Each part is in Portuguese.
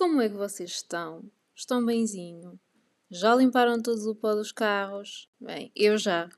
Como é que vocês estão? Estão benzinho? Já limparam todos o pó dos carros? Bem, eu já,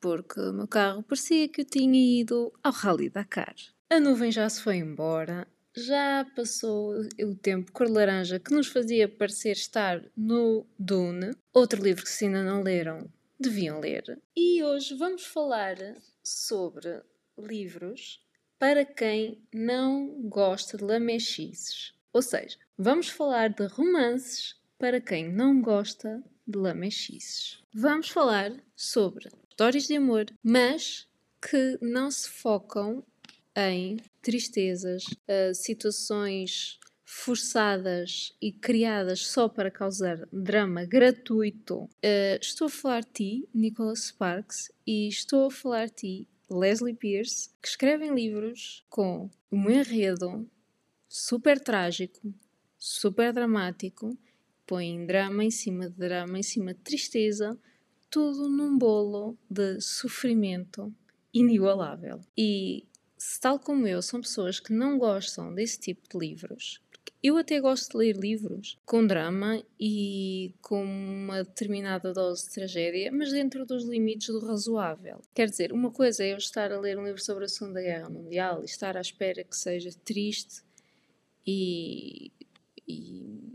porque o meu carro parecia que eu tinha ido ao Rally Dakar. A nuvem já se foi embora, já passou o tempo cor laranja que nos fazia parecer estar no Dune, outro livro que se ainda não leram, deviam ler. E hoje vamos falar sobre livros para quem não gosta de lamechices. Ou seja, vamos falar de romances para quem não gosta de lamechices. Vamos falar sobre histórias de amor, mas que não se focam em tristezas, uh, situações forçadas e criadas só para causar drama gratuito. Uh, estou a falar de ti, Nicholas Sparks, e estou a falar de ti, Leslie Pierce, que escrevem livros com um enredo super trágico, super dramático, põem drama em cima de drama, em cima de tristeza, tudo num bolo de sofrimento inigualável. E se tal como eu são pessoas que não gostam desse tipo de livros, eu até gosto de ler livros com drama e com uma determinada dose de tragédia, mas dentro dos limites do razoável. Quer dizer, uma coisa é eu estar a ler um livro sobre a Segunda Guerra Mundial e estar à espera que seja triste e, e,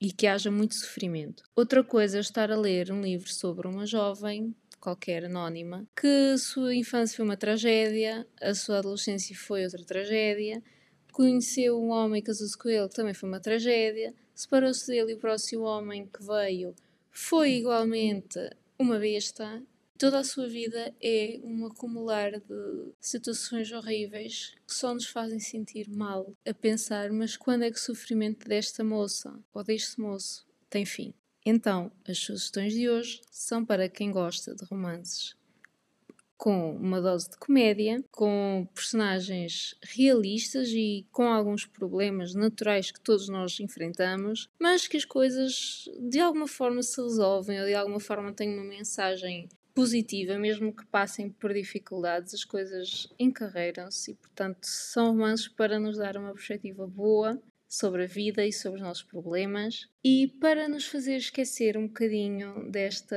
e que haja muito sofrimento. Outra coisa é estar a ler um livro sobre uma jovem qualquer anónima, que sua infância foi uma tragédia, a sua adolescência foi outra tragédia, conheceu um homem e casou-se com ele, que também foi uma tragédia, separou-se dele e o próximo homem que veio foi igualmente uma besta. Toda a sua vida é um acumular de situações horríveis que só nos fazem sentir mal a pensar, mas quando é que o sofrimento desta moça ou deste moço tem fim? Então, as sugestões de hoje são para quem gosta de romances com uma dose de comédia, com personagens realistas e com alguns problemas naturais que todos nós enfrentamos, mas que as coisas de alguma forma se resolvem ou de alguma forma têm uma mensagem positiva, mesmo que passem por dificuldades, as coisas encarreiram-se e, portanto, são romances para nos dar uma perspectiva boa sobre a vida e sobre os nossos problemas e para nos fazer esquecer um bocadinho desta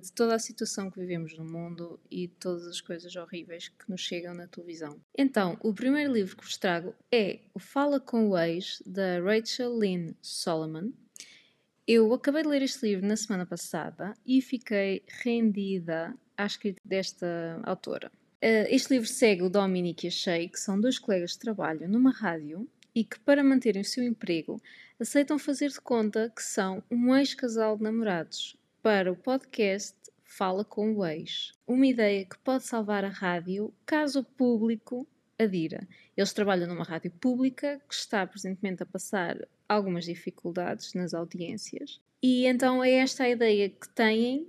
de toda a situação que vivemos no mundo e todas as coisas horríveis que nos chegam na televisão. Então, o primeiro livro que vos trago é O Fala com o Ex da Rachel Lynn Solomon. Eu acabei de ler este livro na semana passada e fiquei rendida à escrita desta autora. Uh, este livro segue o Dominic e a Shay, que são dois colegas de trabalho numa rádio e que, para manterem o seu emprego, aceitam fazer de conta que são um ex-casal de namorados para o podcast Fala com o Ex. Uma ideia que pode salvar a rádio caso o público adira. Eles trabalham numa rádio pública que está presentemente a passar algumas dificuldades nas audiências. E então é esta a ideia que têm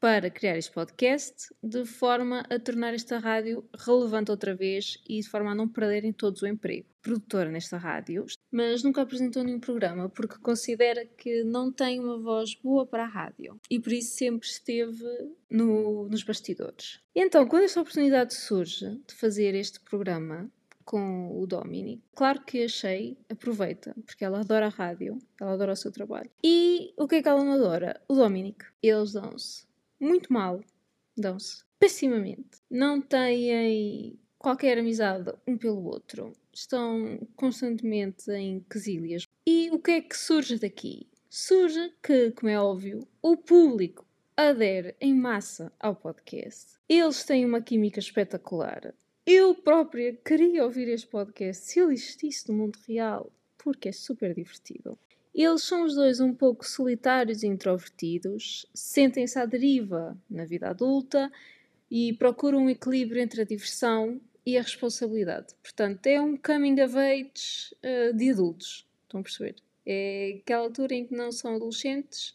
para criar este podcast, de forma a tornar esta rádio relevante outra vez e de forma a não perderem todos o emprego. Produtora nesta rádio, mas nunca apresentou nenhum programa porque considera que não tem uma voz boa para a rádio e por isso sempre esteve no, nos bastidores. Então, quando esta oportunidade surge de fazer este programa, com o Dominic. Claro que achei, aproveita, porque ela adora a rádio, ela adora o seu trabalho. E o que é que ela não adora? O Dominic. Eles dão-se muito mal, dão-se pessimamente, não têm qualquer amizade um pelo outro, estão constantemente em quesílias. E o que é que surge daqui? Surge que, como é óbvio, o público adere em massa ao podcast. Eles têm uma química espetacular. Eu própria queria ouvir este podcast se ele existisse no mundo real, porque é super divertido. Eles são os dois um pouco solitários e introvertidos, sentem-se à deriva na vida adulta e procuram um equilíbrio entre a diversão e a responsabilidade. Portanto, é um coming of age uh, de adultos. Estão a perceber? É aquela altura em que não são adolescentes,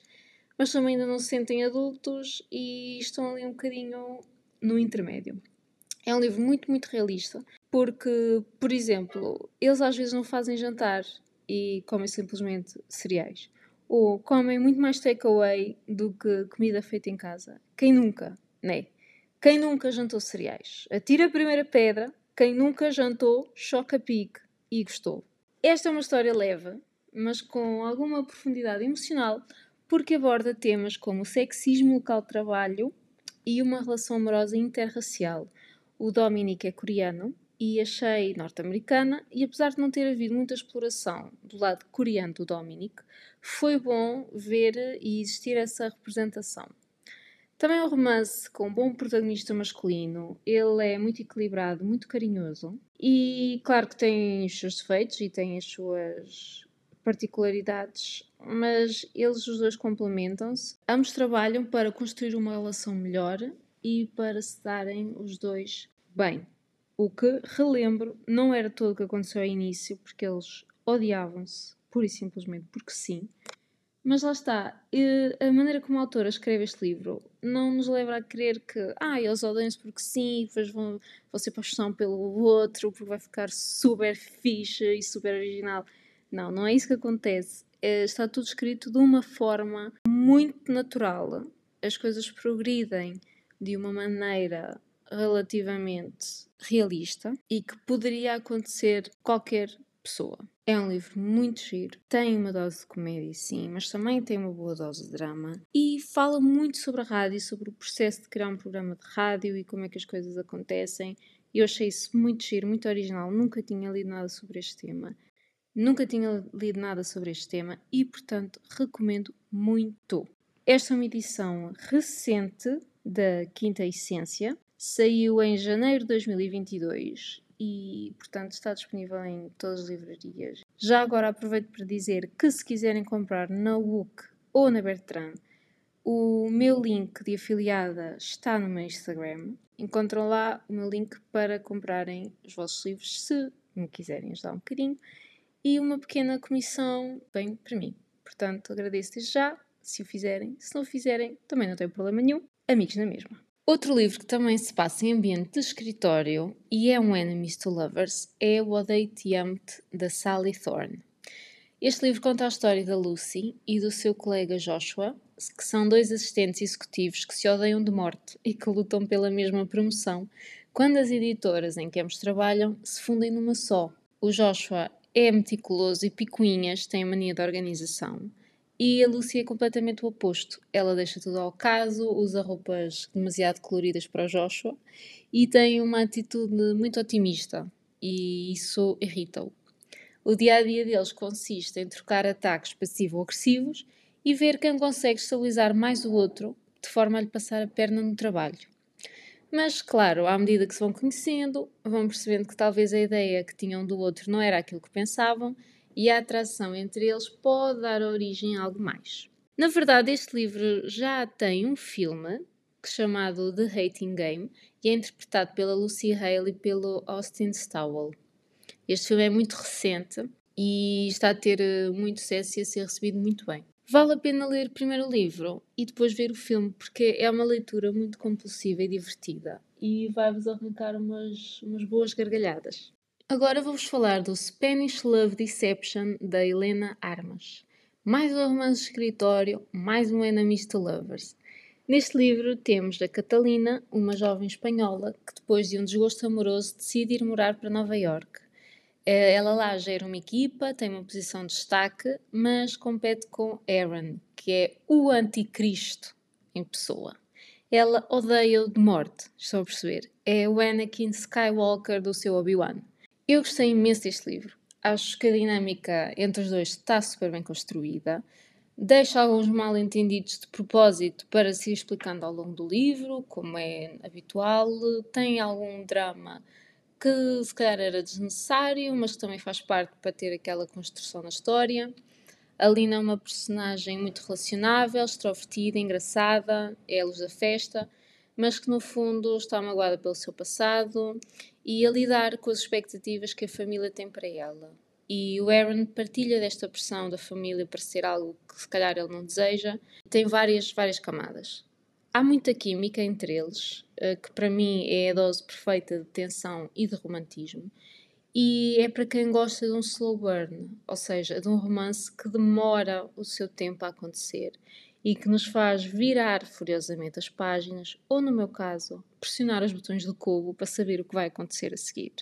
mas também ainda não se sentem adultos e estão ali um bocadinho no intermédio. É um livro muito, muito realista, porque, por exemplo, eles às vezes não fazem jantar e comem simplesmente cereais. Ou comem muito mais takeaway do que comida feita em casa. Quem nunca, né? Quem nunca jantou cereais? Atira a primeira pedra. Quem nunca jantou choca-pique e gostou. Esta é uma história leve, mas com alguma profundidade emocional, porque aborda temas como o sexismo local de trabalho e uma relação amorosa interracial. O Dominic é coreano e achei norte-americana, e apesar de não ter havido muita exploração do lado coreano do Dominic, foi bom ver e existir essa representação. Também é um romance com um bom protagonista masculino. Ele é muito equilibrado, muito carinhoso. E claro que tem os seus defeitos e tem as suas particularidades, mas eles os dois complementam-se. Ambos trabalham para construir uma relação melhor e para se darem os dois bem. O que, relembro, não era todo o que aconteceu ao início, porque eles odiavam-se, pura e simplesmente porque sim. Mas lá está, a maneira como a autora escreve este livro não nos leva a crer que ah, eles odeiam-se porque sim, depois vão, vão ser paixão pelo outro, porque vai ficar super fixe e super original. Não, não é isso que acontece. É, está tudo escrito de uma forma muito natural. As coisas progridem de uma maneira relativamente realista e que poderia acontecer qualquer pessoa. É um livro muito giro, tem uma dose de comédia, sim, mas também tem uma boa dose de drama e fala muito sobre a rádio, sobre o processo de criar um programa de rádio e como é que as coisas acontecem. E eu achei isso muito giro, muito original. Nunca tinha lido nada sobre este tema. Nunca tinha lido nada sobre este tema e, portanto, recomendo muito. Esta é uma edição recente da Quinta Essência, saiu em janeiro de 2022 e, portanto, está disponível em todas as livrarias. Já agora aproveito para dizer que se quiserem comprar na WUC ou na Bertrand, o meu link de afiliada está no meu Instagram. Encontram lá o meu link para comprarem os vossos livros se me quiserem ajudar um bocadinho e uma pequena comissão vem para mim. Portanto, agradeço desde já se o fizerem. Se não o fizerem, também não tem problema nenhum. Amigos na mesma. Outro livro que também se passa em ambiente de escritório e é um Enemies to Lovers é o Odeio Te Amo-te, da Sally Thorne. Este livro conta a história da Lucy e do seu colega Joshua, que são dois assistentes executivos que se odeiam de morte e que lutam pela mesma promoção, quando as editoras em que ambos trabalham se fundem numa só. O Joshua é meticuloso e picuinhas, tem a mania da organização. E a Lucy é completamente o oposto. Ela deixa tudo ao caso, usa roupas demasiado coloridas para o Joshua e tem uma atitude muito otimista. E isso irrita-o. O dia a dia deles consiste em trocar ataques passivo-agressivos e ver quem consegue estabilizar mais o outro de forma a lhe passar a perna no trabalho. Mas, claro, à medida que se vão conhecendo, vão percebendo que talvez a ideia que tinham do outro não era aquilo que pensavam e a atração entre eles pode dar origem a algo mais. Na verdade, este livro já tem um filme chamado The Hating Game e é interpretado pela Lucy Hale e pelo Austin Stowell. Este filme é muito recente e está a ter eh, muito sucesso e a ser recebido muito bem. Vale a pena ler primeiro o livro e depois ver o filme, porque é uma leitura muito compulsiva e divertida e vai-vos arrancar umas, umas boas gargalhadas. Agora vou-vos falar do Spanish Love Deception da Helena Armas. Mais um romance de escritório, mais um Enemies to Lovers. Neste livro temos a Catalina, uma jovem espanhola que depois de um desgosto amoroso decide ir morar para Nova York. Eh, ela lá gera uma equipa, tem uma posição de destaque, mas compete com Aaron, que é o anticristo em pessoa. Ela odeia-o de morte, estão a perceber? É o Anakin Skywalker do seu Obi-Wan. Eu gostei imenso deste livro. Acho que a dinâmica entre os dois está super bem construída. Deixa alguns mal entendidos de propósito para se ir explicando ao longo do livro, como é habitual. Tem algum drama que se calhar era desnecessário, mas que também faz parte para ter aquela construção na história. A Lina é uma personagem muito relacionável, extrovertida, engraçada, é a luz da festa, mas que no fundo está magoada pelo seu passado e a lidar com as expectativas que a família tem para ela. E o Aaron partilha desta pressão da família para ser algo que se calhar ele não deseja. Tem várias, várias camadas. Há muita química entre eles, eh, que para mim é a dose perfeita de tensão e de romantismo. E é para quem gosta de um slow burn, ou seja, de um romance que demora o seu tempo a acontecer e que nos faz virar furiosamente as páginas, ou no meu caso, pressionar os botões do cubo para saber o que vai acontecer a seguir.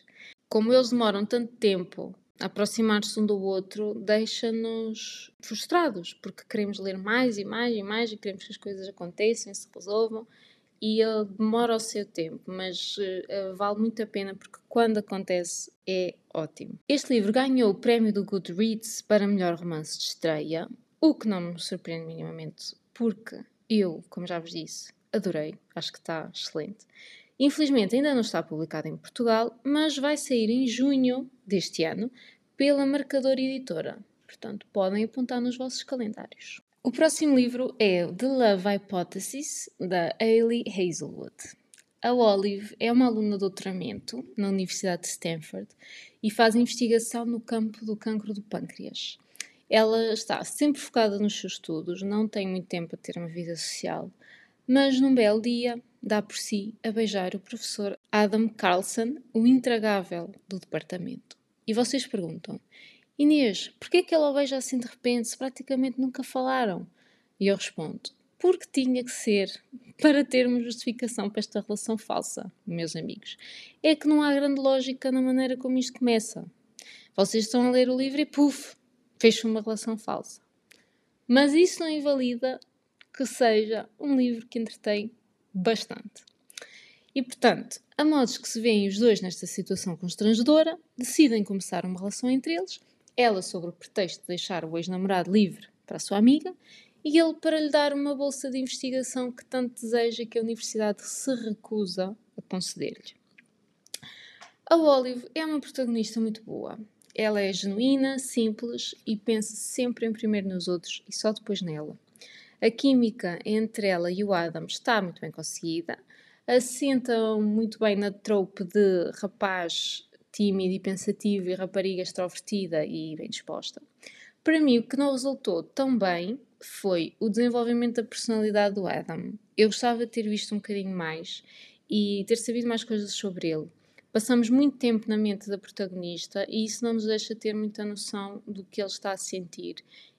Como eles demoram tanto tempo aproximar-se um do outro deixa-nos frustrados, porque queremos ler mais e mais e mais e queremos que as coisas aconteçam se resolvam e ele demora o seu tempo, mas uh, vale muito a pena porque quando acontece é ótimo. Este livro ganhou o prémio do Goodreads para melhor romance de estreia, o que não me surpreende minimamente, porque eu, como já vos disse, adorei, acho que está excelente. Infelizmente ainda não está publicado em Portugal, mas vai sair em junho deste ano pela Marcador Editora. Portanto, podem apontar nos vossos calendários. O próximo livro é The Love Hypothesis, da Hayley Hazelwood. A Olive é uma aluna de doutoramento na Universidade de Stanford e faz investigação no campo do cancro do pâncreas. Ela está sempre focada nos seus estudos, não tem muito tempo a ter uma vida social, mas num belo dia dá por si a beijar o professor Adam Carlson, o intragável do departamento. E vocês perguntam, Inês, porquê que ela o beija assim de repente se praticamente nunca falaram? E eu respondo, porque tinha que ser para termos justificação para esta relação falsa, meus amigos. É que não há grande lógica na maneira como isto começa. Vocês estão a ler o livro e puf, fecha uma relação falsa. Mas isso não invalida que seja um livro que entretém bastante. E portanto, a modos que se veem os dois nesta situação constrangedora, decidem começar uma relação entre eles, ela sob o pretexto de deixar o ex-namorado livre para a sua amiga e ele para lhe dar uma bolsa de investigação que tanto deseja que a universidade se recusa a conceder-lhe. A Olive é uma protagonista muito boa. Ela é genuína, simples e pensa sempre em primeiro nos outros e só depois nela. A química entre ela e o Adam está muito bem conseguida, assenta muito bem na trope de rapaz tímido e pensativo e rapariga extrovertida e bem disposta. Para mim, o que não resultou tão bem foi o desenvolvimento da personalidade do Adam. Eu gostava de ter visto um bocadinho mais e ter sabido mais coisas sobre ele. Passamos muito tempo na mente da protagonista e isso não nos deixa ter muita noção do que ele está a sentir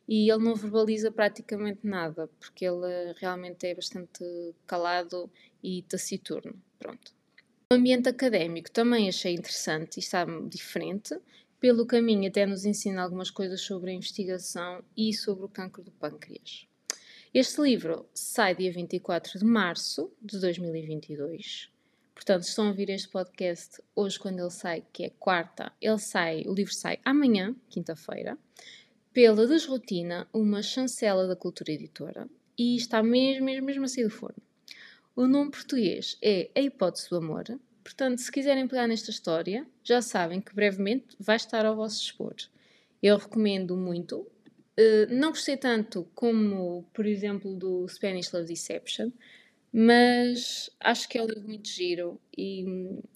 e ele não verbaliza praticamente nada, porque ele realmente é bastante calado e taciturno. Pronto. O ambiente académico também achei interessante e está diferente. Pelo caminho, até nos ensina algumas coisas sobre a investigação e sobre o cancro do pâncreas. Este livro sai dia 24 de março de 2022. Portanto, estão a ouvir este podcast hoje quando ele sai, que é quarta. Ele sai, o livro sai amanhã, quinta-feira pela Desrotina, uma chancela da Cultura Editora, e está mesmo, mesmo, mesmo a sair do forno. O nome português é A Hipótese do Amor, portanto, se quiserem pegar nesta história, já sabem que brevemente vai estar ao vosso dispor. Eu recomendo muito. Uh, não gostei tanto como, por exemplo, do Spanish Love Deception, mas acho que é um livro muito giro e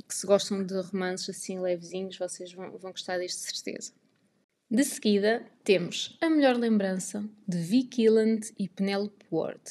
que se gostam de romances assim levezinhos, vocês vão, vão gostar deste certeza. De seguida, temos A Melhor Lembrança, de Vic Illand e Penelope Ward.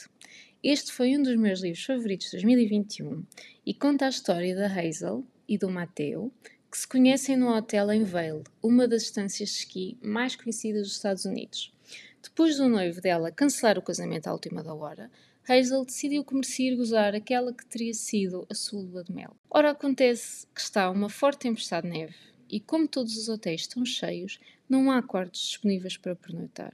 Este foi um dos meus livros favoritos de 2021 e conta a história da Hazel e do Mateo, que se conhecem no hotel em Vail, uma das estâncias de esqui mais conhecidas dos Estados Unidos. Depois do noivo dela cancelar o casamento à última da hora, Hazel decidiu que merecia gozar aquela que teria sido a sua lua de mel. Ora, acontece que está uma forte tempestade de neve e, como todos os hotéis estão cheios, não há quartos disponíveis para pernoitar.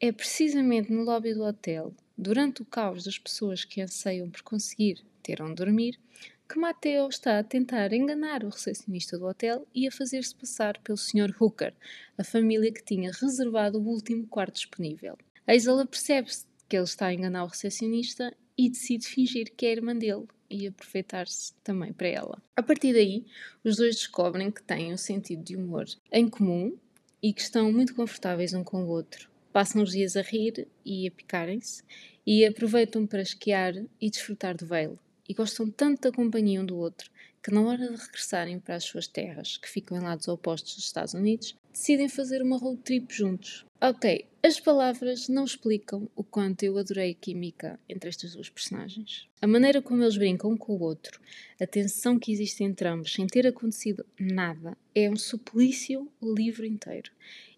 É precisamente no lobby do hotel, durante o caos das pessoas que anseiam por conseguir ter onde dormir, que Mateo está a tentar enganar o recepcionista do hotel e a fazer-se passar pelo Sr. Hooker, a família que tinha reservado o último quarto disponível. Hazel percebe-se que ele está a enganar o recepcionista e decide fingir que é irmã dele e aproveitar-se também para ela. A partir daí, os dois descobrem que têm um sentido de humor em comum e que estão muito confortáveis um com o outro. Passam os dias a rir e a picarem-se e aproveitam para esquiar e desfrutar do veio. E gostam tanto da companhia um do outro que, na hora de regressarem para as suas terras, que ficam em lados opostos dos Estados Unidos, decidem fazer uma road trip juntos. Ok, as palavras não explicam o quanto eu adorei a química entre estas duas personagens. A maneira como eles brincam um com o outro, a tensão que existe entre ambos sem ter acontecido nada, é um suplício o livro inteiro.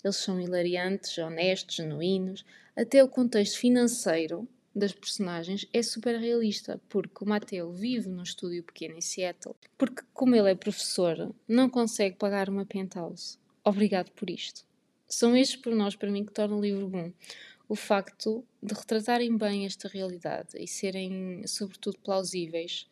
Eles são hilariantes, honestos, genuínos, até o contexto financeiro das personagens é super realista, porque o Mateo vive num estúdio pequeno em Seattle, porque, como ele é professor, não consegue pagar uma penthouse obrigado por isto. São estes pormenores para mim que tornam o livro bom. O facto de retratarem bem esta realidade e serem, sobretudo, plausíveis,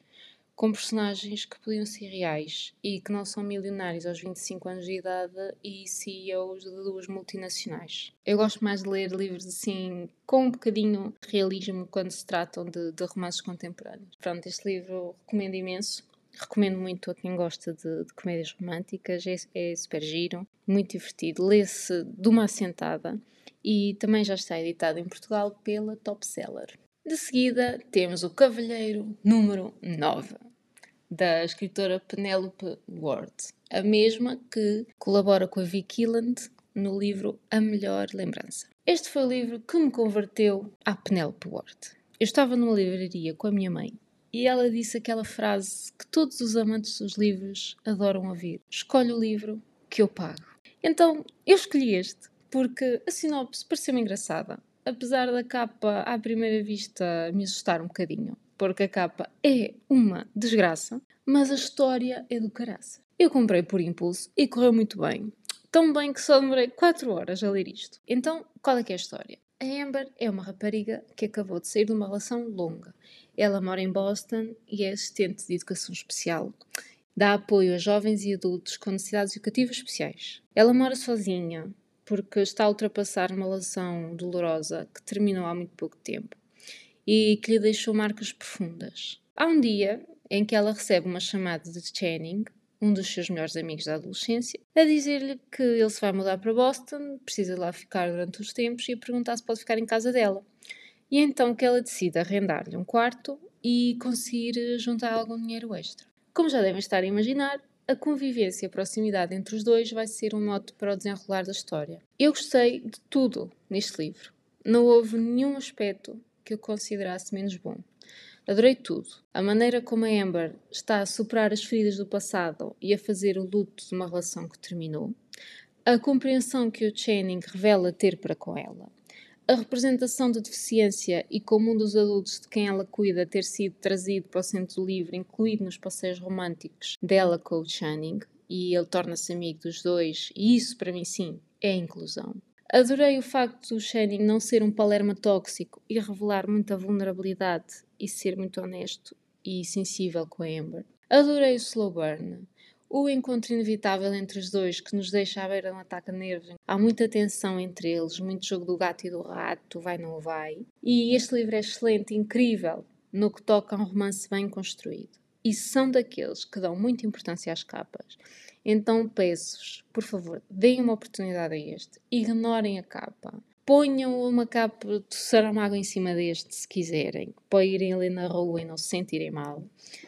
com personagens que podiam ser reais e que não são milionários aos 25 anos de idade e CEOs de duas multinacionais. Eu gosto mais de ler livros assim, com um bocadinho de realismo quando se tratam de, de romances contemporâneos. Pronto, este livro recomendo imenso. Recomendo muito a quem gosta de, de comédias românticas, é, é super giro, muito divertido, lê-se de uma assentada e também já está editado em Portugal pela Top Seller. De seguida temos o Cavalheiro número 9 da escritora Penelope Ward, a mesma que colabora com a Vicky Killand no livro A Melhor Lembrança. Este foi o livro que me converteu à Penelope Ward. Eu estava numa livraria com a minha mãe e ela disse aquela frase que todos os amantes dos livros adoram ouvir: Escolhe o livro que eu pago. Então eu escolhi este porque a sinopse pareceu-me engraçada, apesar da capa à primeira vista me assustar um bocadinho porque a capa é uma desgraça, mas a história é do caraça. Eu comprei por impulso e correu muito bem. Tão bem que só demorei 4 horas a ler isto. Então, qual é que é a história? A Amber é uma rapariga que acabou de sair de uma relação longa. Ela mora em Boston e é assistente de educação especial. Dá apoio a jovens e adultos com necessidades educativas especiais. Ela mora sozinha porque está a ultrapassar uma relação dolorosa que terminou há muito pouco tempo e que lhe deixou marcas profundas. Há um dia em que ela recebe uma chamada de Channing, um dos seus melhores amigos da adolescência, a dizer-lhe que ele se vai mudar para Boston, precisa lá ficar durante os tempos e a perguntar se pode ficar em casa dela. E é então que ela decide arrendar-lhe um quarto e conseguir juntar algum dinheiro extra. Como já devem estar a imaginar, a convivência e a proximidade entre os dois vai ser um mote para o desenrolar da história. Eu gostei de tudo neste livro. Não houve nenhum aspecto que eu considerasse menos bom. Adorei tudo. A maneira como a Amber está a superar as feridas do passado e a fazer o luto de uma relação que terminou. A compreensão que o Channing revela ter para com ela. A representação da deficiência e como um dos adultos de quem ela cuida ter sido trazido para o centro livre, incluído nos passeios românticos dela com o Channing, e ele torna-se amigo dos dois, e isso para mim sim é inclusão. Adorei o facto do Channing não ser um palerma tóxico e revelar muita vulnerabilidade e ser muito honesto e sensível com a Amber. Adorei o slow burn, o encontro inevitável entre os dois que nos deixa à beira de um ataque a nervos. Há muita tensão entre eles, muito jogo do gato e do rato, vai não vai. E este livro é excelente, incrível, no que toca a um romance bem construído. E são daqueles que dão muita importância às capas então peço-vos, por favor, deem uma oportunidade a este. Ignorem a capa. Ponham uma capa de Saramago em cima deste, se quiserem, para irem ali na rua e não se sentirem mal.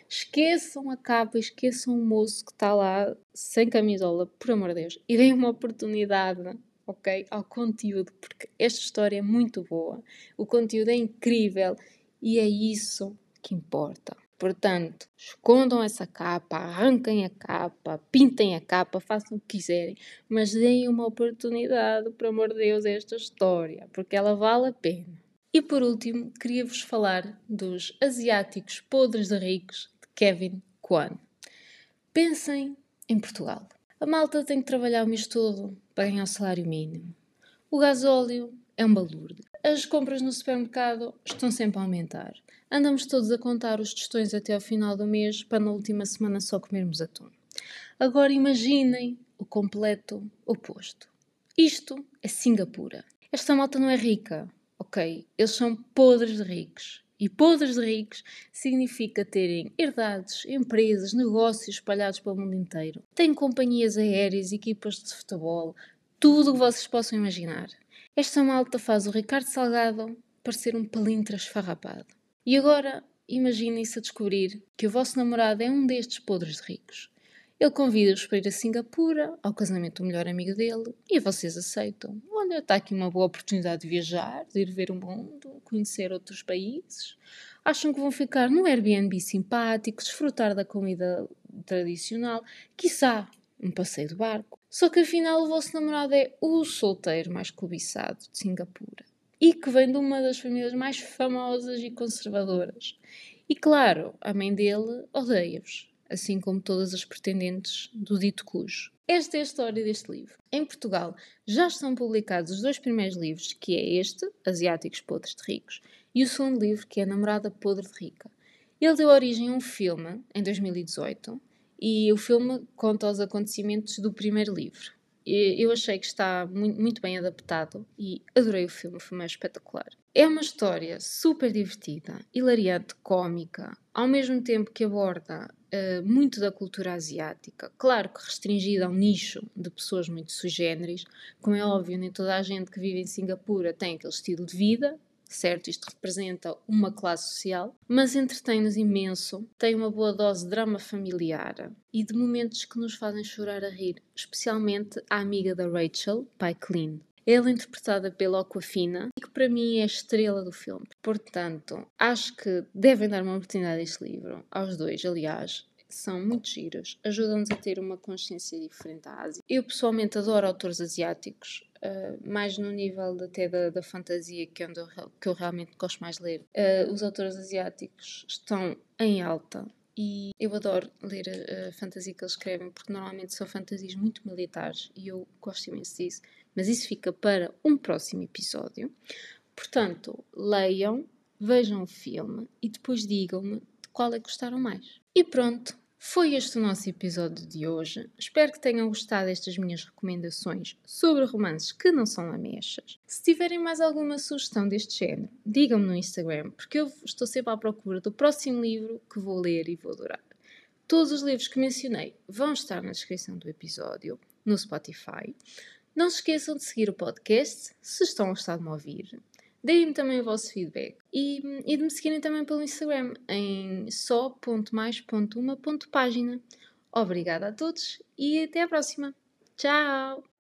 Esqueçam a capa, esqueçam o moço que está lá sem camisola, por amor de Deus, e deem uma oportunidade ok? Ao conteúdo, porque esta história é muito boa, o conteúdo é incrível e é isso que importa. Portanto, escondam essa capa, arranquem a capa, pintem a capa, façam o que quiserem, mas deem uma oportunidade, por amor de Deus, a esta história, porque ela vale a pena. E por último, queria-vos falar dos Asiáticos Podres de Ricos de Kevin Kwan. Pensem em Portugal. A malta tem que trabalhar o mês todo para ganhar o salário mínimo. O gasóleo é um balúrdio. As compras no supermercado estão sempre a aumentar. Andamos todos a contar os tostões até ao final do mês para na última semana só comermos atum. Agora imaginem o completo oposto. Isto é Singapura. Esta malta não é rica, ok? Eles são podres de ricos. E podres de ricos significa terem herdades, empresas, negócios espalhados pelo mundo inteiro. Têm companhias aéreas, equipas de futebol, tudo o que vocês possam imaginar. Esta malta faz o Ricardo Salgado parecer um palintra esfarrapado. E agora imaginem-se a descobrir que o vosso namorado é um destes podres de ricos. Ele convida-vos para ir a Singapura, ao casamento do melhor amigo dele, e vocês aceitam. Olha, está aqui uma boa oportunidade de viajar, de ir ver o mundo, conhecer outros países. Acham que vão ficar num Airbnb simpático, desfrutar da comida tradicional, quiçá um passeio de barco. Só que afinal o vosso namorado é o solteiro mais cobiçado de Singapura e que vem de uma das famílias mais famosas e conservadoras. E claro, a mãe dele odeia-vos. assim como todas as pretendentes do dito cujo. Esta é a história deste livro. Em Portugal já estão publicados os dois primeiros livros, que é este, Asiáticos Podres de Ricos, e o segundo livro, que é Namorada Podre de Rica. Ele deu origem a um filme em 2018 e o filme conta os acontecimentos do primeiro livro. Eu achei que está muito bem adaptado e adorei o filme, foi mais espetacular. É uma história super divertida, hilariante, cômica, ao mesmo tempo que aborda uh, muito da cultura asiática. Claro que restringida a um nicho de pessoas muito sui generis, como é óbvio, nem toda a gente que vive em Singapura tem aquele estilo de vida, certo? Isto representa uma classe social, mas entretém-nos imenso, tem uma boa dose de drama familiar e de momentos que nos fazem chorar a rir, especialmente a amiga da Rachel, Clean. Ela é interpretada pela Aquafina e que para mim é a estrela do filme. Portanto, acho que devem dar uma oportunidade a este livro, aos dois, aliás. São muito giros, ajudam-nos a ter uma consciência diferente da Ásia. Eu pessoalmente adoro autores asiáticos, Uh, mais no nível até da, da fantasia, que é onde eu, que eu realmente gosto mais de ler. Uh, os autores asiáticos estão em alta e eu adoro ler a, a, fantasia que eles escrevem, porque normalmente são fantasias muito militares e eu gosto imenso disso, mas isso fica para um próximo episódio. Portanto, leiam, vejam o filme e depois digam-me de qual é que gostaram mais. E pronto, foi este o nosso episódio de hoje. Espero que tenham gostado destas minhas recomendações sobre romances que não são ameixas. Se tiverem mais alguma sugestão deste género, digam-me no Instagram, porque eu estou sempre à procura do próximo livro que vou ler e vou adorar. Todos os livros que mencionei vão estar na descrição do episódio, no Spotify. Não se esqueçam de seguir o podcast se estão a gostar de me ouvir. Deem-me também o vosso feedback e, e de me seguirem também pelo Instagram em só.mais.uma.página. Obrigada a todos e até à próxima. Tchau!